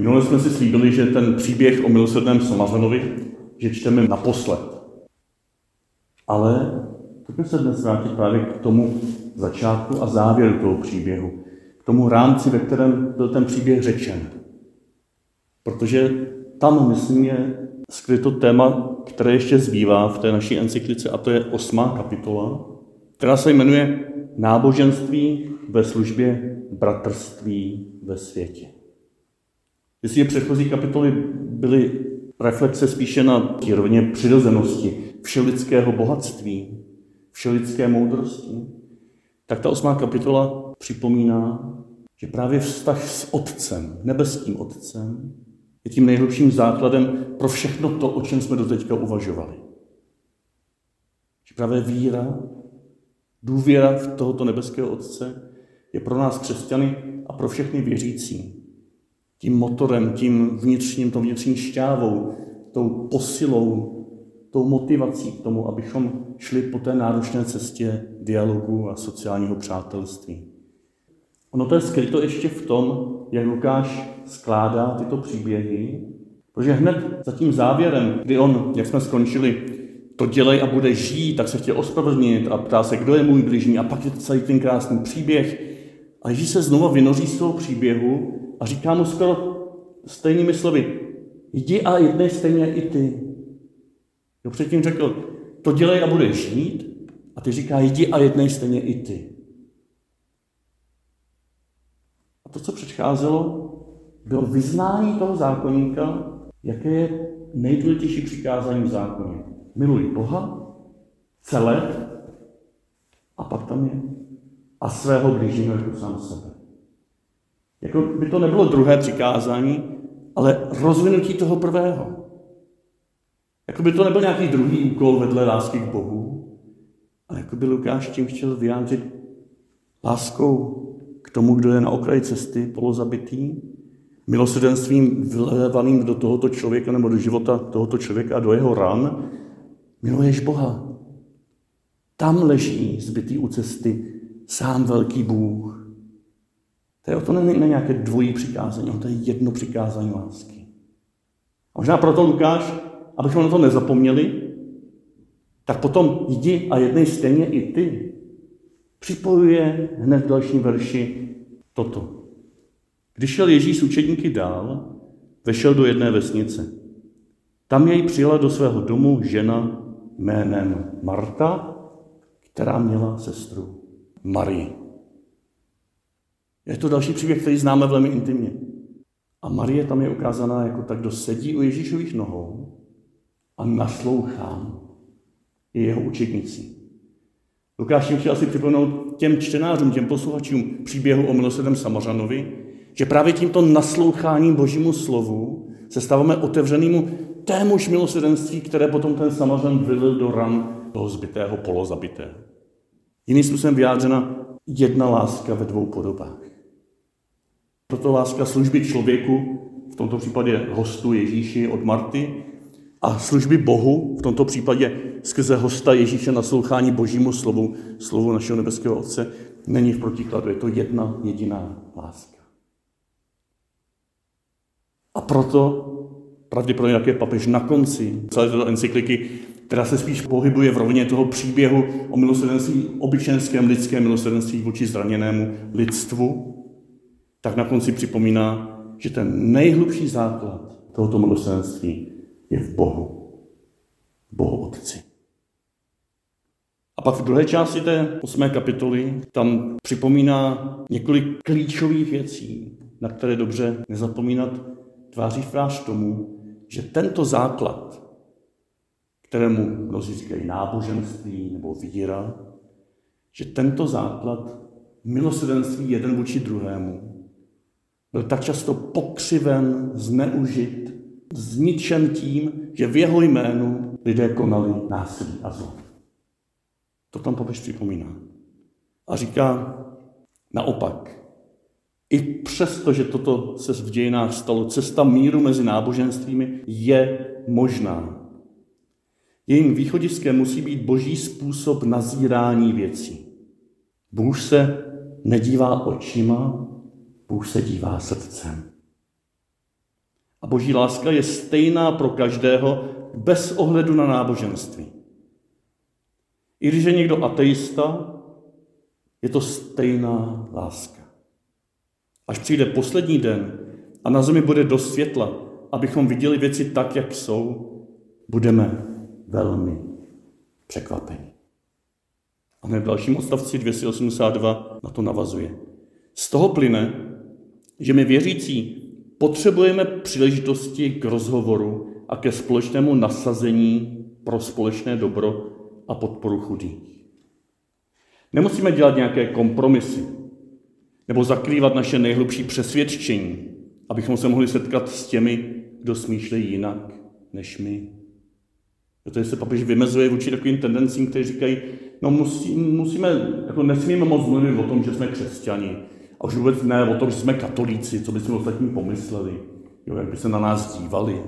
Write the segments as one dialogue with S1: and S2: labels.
S1: Minule jsme si slíbili, že ten příběh o milosrdném Samazanovi, že čteme naposled. Ale pojďme se dnes vrátit právě k tomu začátku a závěru toho příběhu. K tomu rámci, ve kterém byl ten příběh řečen. Protože tam, myslím, je skryto téma, které ještě zbývá v té naší encyklice, a to je osmá kapitola, která se jmenuje Náboženství ve službě bratrství ve světě. Jestli předchozí kapitoly byly reflexe spíše na té rovině přirozenosti, všelidského bohatství, všelidské moudrosti, tak ta osmá kapitola připomíná, že právě vztah s Otcem, nebeským Otcem, je tím nejhlubším základem pro všechno to, o čem jsme doteďka uvažovali. Že právě víra, důvěra v tohoto nebeského Otce je pro nás křesťany a pro všechny věřící tím motorem, tím vnitřním, tou vnitřní šťávou, tou posilou, tou motivací k tomu, abychom šli po té náročné cestě dialogu a sociálního přátelství. Ono to je skryto ještě v tom, jak Lukáš skládá tyto příběhy, protože hned za tím závěrem, kdy on, jak jsme skončili, to dělej a bude žít, tak se chtěl ospravedlnit a ptá se, kdo je můj bližní a pak je to celý ten krásný příběh. A Ježíš se znova vynoří z toho příběhu a říká mu skoro stejnými slovy, jdi a jednej stejně i ty. Jo, předtím řekl, to dělej a budeš žít, a ty říká, jdi a jednej stejně i ty. A to, co předcházelo, bylo vyznání toho zákonníka, jaké je nejdůležitější přikázání v zákoně. Miluj Boha, celé, a pak tam je a svého blížního jako sám sebe. Jako by to nebylo druhé přikázání, ale rozvinutí toho prvého. Jako by to nebyl nějaký druhý úkol vedle lásky k Bohu, ale jako by Lukáš tím chtěl vyjádřit láskou k tomu, kdo je na okraji cesty, polozabitý, milosrdenstvím vylevaným do tohoto člověka nebo do života tohoto člověka a do jeho ran, miluješ Boha. Tam leží zbytý u cesty sám velký Bůh. Je, to není nějaké dvojí přikázání, to je jedno přikázání lásky. A možná proto Lukáš, abychom na to nezapomněli, tak potom jdi a jednej stejně i ty. Připojuje hned v dalším verši toto. Když šel Ježíš s učedníky dál, vešel do jedné vesnice. Tam jej přijela do svého domu žena jménem Marta, která měla sestru Marii. Je to další příběh, který známe velmi intimně. A Marie tam je ukázaná jako tak, kdo sedí u Ježíšových nohou a naslouchá i jeho učednicí. Lukáš tím chtěl asi připomenout těm čtenářům, těm posluchačům příběhu o milosrdném Samařanovi, že právě tímto nasloucháním Božímu slovu se stáváme otevřenýmu témuž milosrdenství, které potom ten Samařan vylil do ran toho zbytého polozabitého. Jiným způsobem vyjádřena jedna láska ve dvou podobách. Proto láska služby člověku, v tomto případě hostu Ježíši od Marty, a služby Bohu, v tomto případě skrze hosta Ježíše naslouchání Božímu slovu, slovu našeho nebeského Otce, není v protikladu. Je to jedna jediná láska. A proto pravděpodobně také papež na konci celé této encykliky, která se spíš pohybuje v rovině toho příběhu o milosrdenství, obyčejnském lidském milosrdenství vůči zraněnému lidstvu, tak na konci připomíná, že ten nejhlubší základ tohoto milosrdenství je v Bohu. Bohu Otci. A pak v druhé části té osmé kapitoly tam připomíná několik klíčových věcí, na které dobře nezapomínat tváří tvář tomu, že tento základ, kterému mnozí říkají náboženství nebo víra, že tento základ milosrdenství jeden vůči druhému byl tak často pokřiven, zneužit, zničen tím, že v jeho jménu lidé konali násilí a zlo. To tam papež připomíná. A říká naopak, i přesto, že toto se v dějinách stalo, cesta míru mezi náboženstvími je možná. Jejím východiskem musí být boží způsob nazírání věcí. Bůh se nedívá očima, Bůh se dívá srdcem. boží láska je stejná pro každého bez ohledu na náboženství. I když je někdo ateista, je to stejná láska. Až přijde poslední den a na zemi bude dost světla, abychom viděli věci tak, jak jsou, budeme velmi překvapeni. A hned v dalším odstavci 282 na to navazuje. Z toho plyne, že my věřící potřebujeme příležitosti k rozhovoru a ke společnému nasazení pro společné dobro a podporu chudých. Nemusíme dělat nějaké kompromisy nebo zakrývat naše nejhlubší přesvědčení, abychom se mohli setkat s těmi, kdo smýšlejí jinak než my. Protože se papež vymezuje vůči takovým tendencím, kteří říkají, no musí, musíme, jako nesmíme moc mluvit o tom, že jsme křesťani. A už vůbec ne o tom, že jsme katolíci, co by jsme ostatní pomysleli. Jo, jak by se na nás dívali.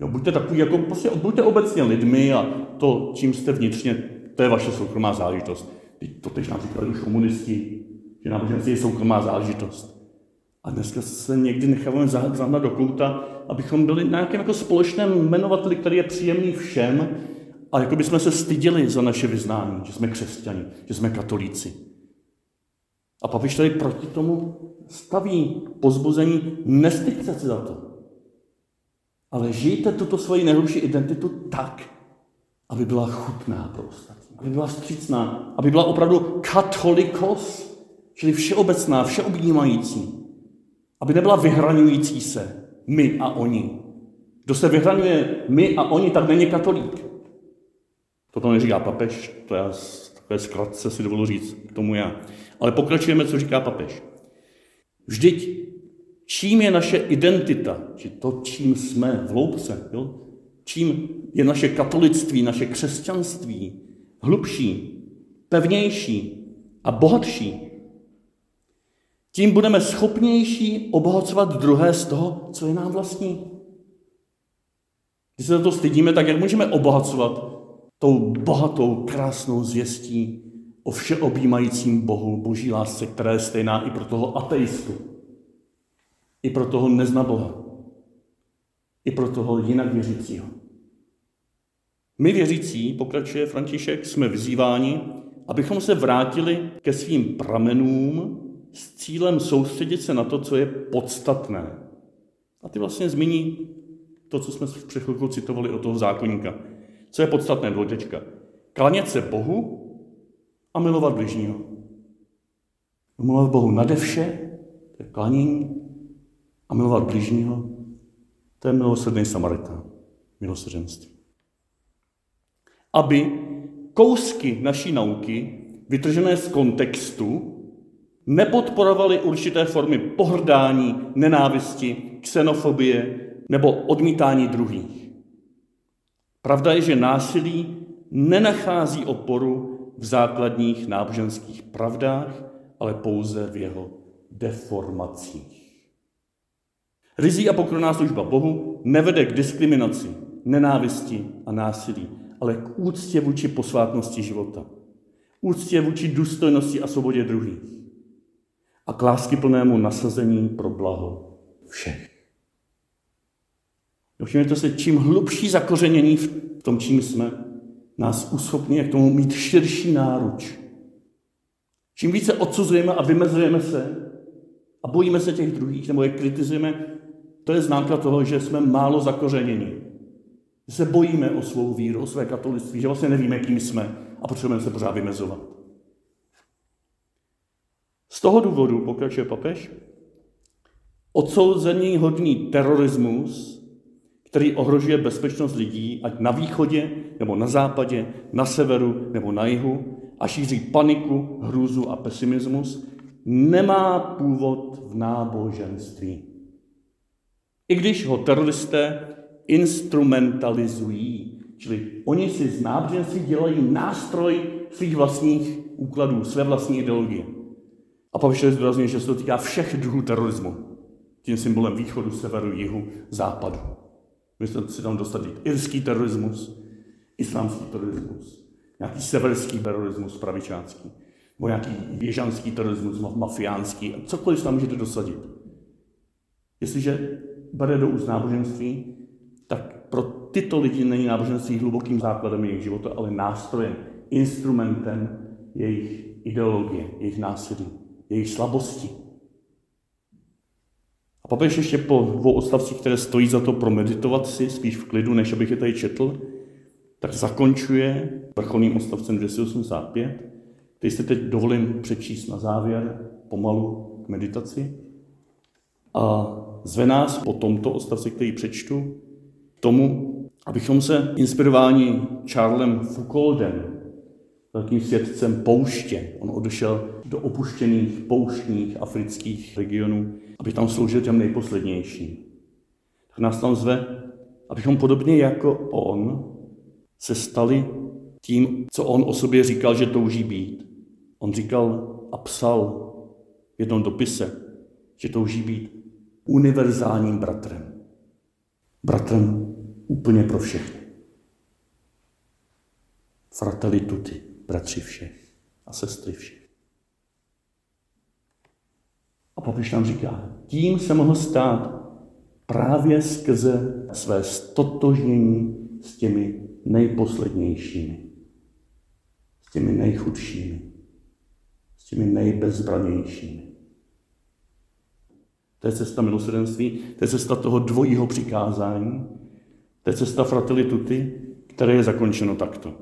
S1: Jo, buďte takový, jako prostě buďte obecně lidmi a to, čím jste vnitřně, to je vaše soukromá záležitost. To teď nám říkali už komunisti, že náboženství je soukromá záležitost. A dneska se někdy necháváme zahnat do kouta, abychom byli na nějakém jako společném jmenovateli, který je příjemný všem, a jako bychom se styděli za naše vyznání, že jsme křesťani, že jsme katolíci. A papiš tady proti tomu staví pozbuzení, nestyďte se za to. Ale žijte tuto svoji nejhlubší identitu tak, aby byla chutná pro ostatní, aby byla střícná, aby byla opravdu katolikos, čili všeobecná, všeobjímající. Aby nebyla vyhraňující se my a oni. Kdo se vyhraňuje my a oni, tak není katolík. Toto neříká papež, to já takové zkratce si dovolu říct tomu já. Ale pokračujeme, co říká papež. Vždyť čím je naše identita, či to, čím jsme v loupce, jo? čím je naše katolictví, naše křesťanství hlubší, pevnější a bohatší, tím budeme schopnější obohacovat druhé z toho, co je nám vlastní. Když se za to stydíme, tak jak můžeme obohacovat tou bohatou, krásnou zvěstí o všeobjímajícím Bohu, boží lásce, která je stejná i pro toho ateistu, i pro toho nezna Boha, i pro toho jinak věřícího. My věřící, pokračuje František, jsme vyzýváni, abychom se vrátili ke svým pramenům s cílem soustředit se na to, co je podstatné. A ty vlastně zmíní to, co jsme v přechvilku citovali od toho zákonníka. Co je podstatné, dvojtečka? Klanět se Bohu a milovat bližního. Milovat Bohu nade vše, to je klanění, a milovat bližního, to je milosrdný Samaritán, milosrdenství. Aby kousky naší nauky, vytržené z kontextu, nepodporovali určité formy pohrdání, nenávisti, xenofobie nebo odmítání druhých. Pravda je, že násilí nenachází oporu v základních náboženských pravdách, ale pouze v jeho deformacích. Rizí a pokorná služba Bohu nevede k diskriminaci, nenávisti a násilí, ale k úctě vůči posvátnosti života. Úctě vůči důstojnosti a svobodě druhých a k láskyplnému nasazení pro blaho všech. Všimněte se, čím hlubší zakořenění v tom, čím jsme, nás uschopní k tomu mít širší náruč. Čím více odsuzujeme a vymezujeme se a bojíme se těch druhých, nebo je kritizujeme, to je známka toho, že jsme málo zakořeněni. Že se bojíme o svou víru, o své katolictví, že vlastně nevíme, kým jsme a potřebujeme se pořád vymezovat. Z toho důvodu, pokračuje papež, odsouzení hodný terorismus, který ohrožuje bezpečnost lidí, ať na východě, nebo na západě, na severu, nebo na jihu, a šíří paniku, hrůzu a pesimismus, nemá původ v náboženství. I když ho teroristé instrumentalizují, čili oni si z náboženství dělají nástroj svých vlastních úkladů, své vlastní ideologie. A papež zdůrazňuje, že se to týká všech druhů terorismu. Tím symbolem východu, severu, jihu, západu. Můžete si tam dostat irský terorismus, islámský terorismus, nějaký severský terorismus pravičácký, nebo nějaký běžanský terorismus, mafiánský, cokoliv tam můžete dosadit. Jestliže bere do úst náboženství, tak pro tyto lidi není náboženství hlubokým základem jejich života, ale nástrojem, instrumentem jejich ideologie, jejich násilí, jejich slabosti. Papež ještě po dvou odstavcích, které stojí za to promeditovat si, spíš v klidu, než abych je tady četl, tak zakončuje vrcholným odstavcem 285, který si teď dovolím přečíst na závěr, pomalu k meditaci. A zve nás po tomto odstavci, který přečtu, tomu, abychom se inspirováni Charlesem Foucaultem, velkým svědcem pouště. On odešel do opuštěných pouštních afrických regionů, aby tam sloužil těm nejposlednějším. Tak nás tam zve, abychom podobně jako on se stali tím, co on o sobě říkal, že touží být. On říkal a psal v jednom dopise, že touží být univerzálním bratrem. Bratrem úplně pro všechny. Fratelli tutti, bratři všech a sestry všech. A papež nám říká, tím se mohl stát právě skrze své stotožnění s těmi nejposlednějšími, s těmi nejchudšími, s těmi nejbezbranějšími. To je cesta milosrdenství, to je cesta toho dvojího přikázání, to je cesta fratelli tutti, které je zakončeno takto.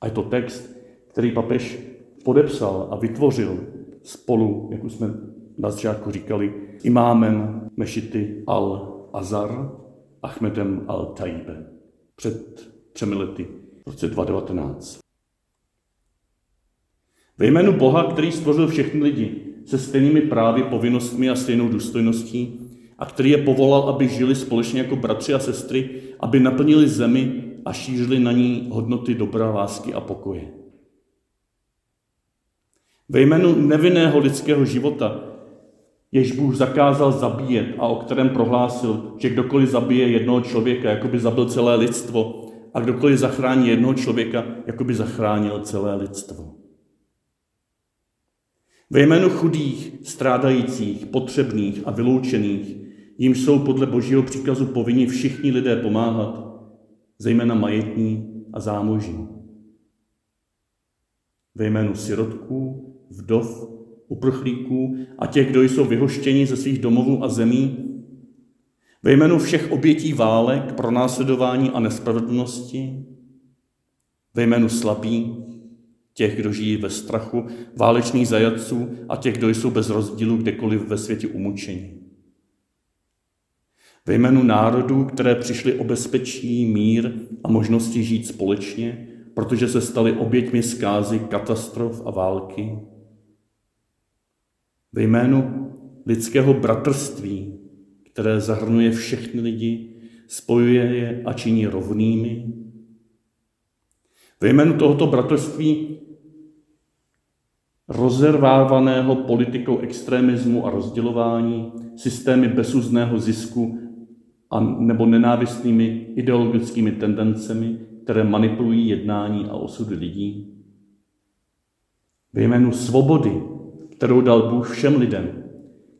S1: A je to text, který papež podepsal a vytvořil spolu, jak už jsme na začátku říkali, imámem Mešity al-Azar, Ahmedem al-Tajbe před třemi lety, v roce 2019. Ve jménu Boha, který stvořil všechny lidi se stejnými právy, povinnostmi a stejnou důstojností, a který je povolal, aby žili společně jako bratři a sestry, aby naplnili zemi a šířili na ní hodnoty dobra, lásky a pokoje. Ve jménu nevinného lidského života, jež Bůh zakázal zabíjet a o kterém prohlásil, že kdokoliv zabije jednoho člověka, jako by zabil celé lidstvo, a kdokoliv zachrání jednoho člověka, jako by zachránil celé lidstvo. Ve jménu chudých, strádajících, potřebných a vyloučených, jim jsou podle božího příkazu povinni všichni lidé pomáhat, zejména majetní a zámožní. Ve jménu sirotků, vdov, uprchlíků a těch, kdo jsou vyhoštěni ze svých domovů a zemí, ve jménu všech obětí válek, pronásledování a nespravedlnosti, ve jménu slabých, těch, kdo žijí ve strachu, válečných zajatců a těch, kdo jsou bez rozdílu kdekoliv ve světě umučení. Ve jménu národů, které přišly o bezpečí, mír a možnosti žít společně, protože se staly oběťmi zkázy, katastrof a války. Ve jménu lidského bratrství, které zahrnuje všechny lidi, spojuje je a činí rovnými. Ve jménu tohoto bratrství rozervávaného politikou extremismu a rozdělování, systémy bezuzného zisku a nebo nenávistnými ideologickými tendencemi, které manipulují jednání a osudy lidí. Ve jménu svobody, kterou dal Bůh všem lidem,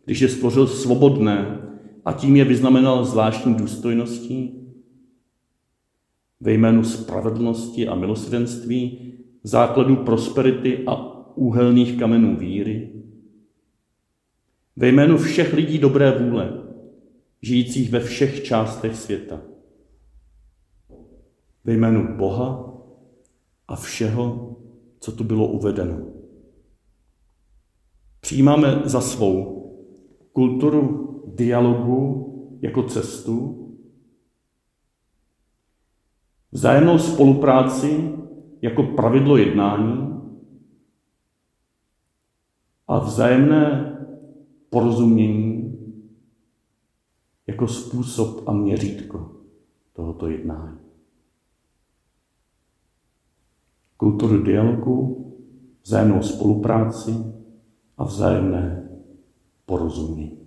S1: když je stvořil svobodné a tím je vyznamenal zvláštní důstojností, ve jménu spravedlnosti a milosrdenství, základu prosperity a úhelných kamenů víry, ve jménu všech lidí dobré vůle, žijících ve všech částech světa, ve jménu Boha a všeho, co tu bylo uvedeno. Přijímáme za svou kulturu dialogu jako cestu, vzájemnou spolupráci jako pravidlo jednání, a vzájemné porozumění jako způsob a měřítko tohoto jednání. Kulturu dialogu, vzájemnou spolupráci a vzájemné porozumění.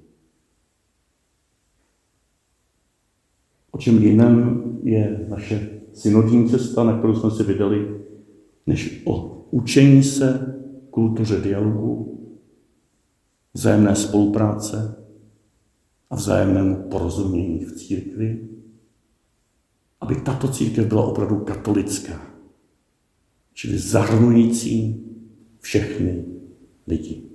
S1: O čem jiném je naše synodní cesta, na kterou jsme si vydali, než o učení se kultuře dialogu, vzájemné spolupráce a vzájemnému porozumění v církvi, aby tato církev byla opravdu katolická, čili zahrnující všechny lidi.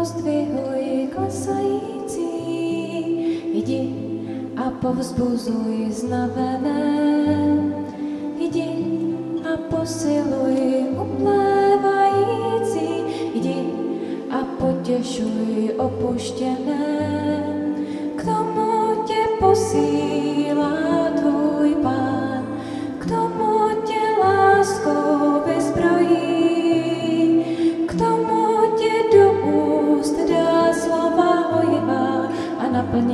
S2: Pozdvihuj klesající, jdi a povzbuzuj znavené, jdi a posiluj uplévající, jdi a potěšuj opuštěné.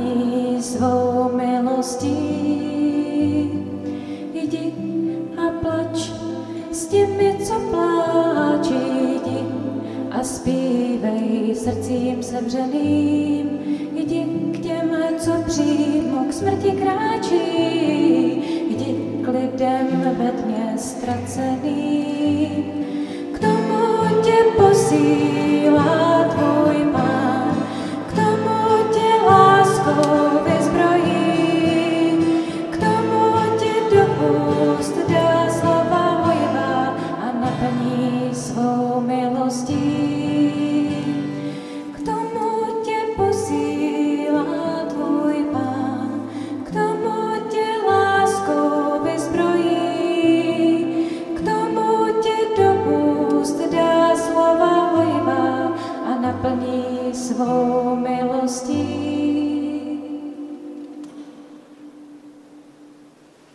S2: Naplní svou milostí. Jdi a plač s těmi, co pláčí, jdi a zpívej srdcím sevřeným. Jdi k těm, co přímo k smrti kráčí, jdi k lidem ve tmě ztraceným. K tomu tě posílá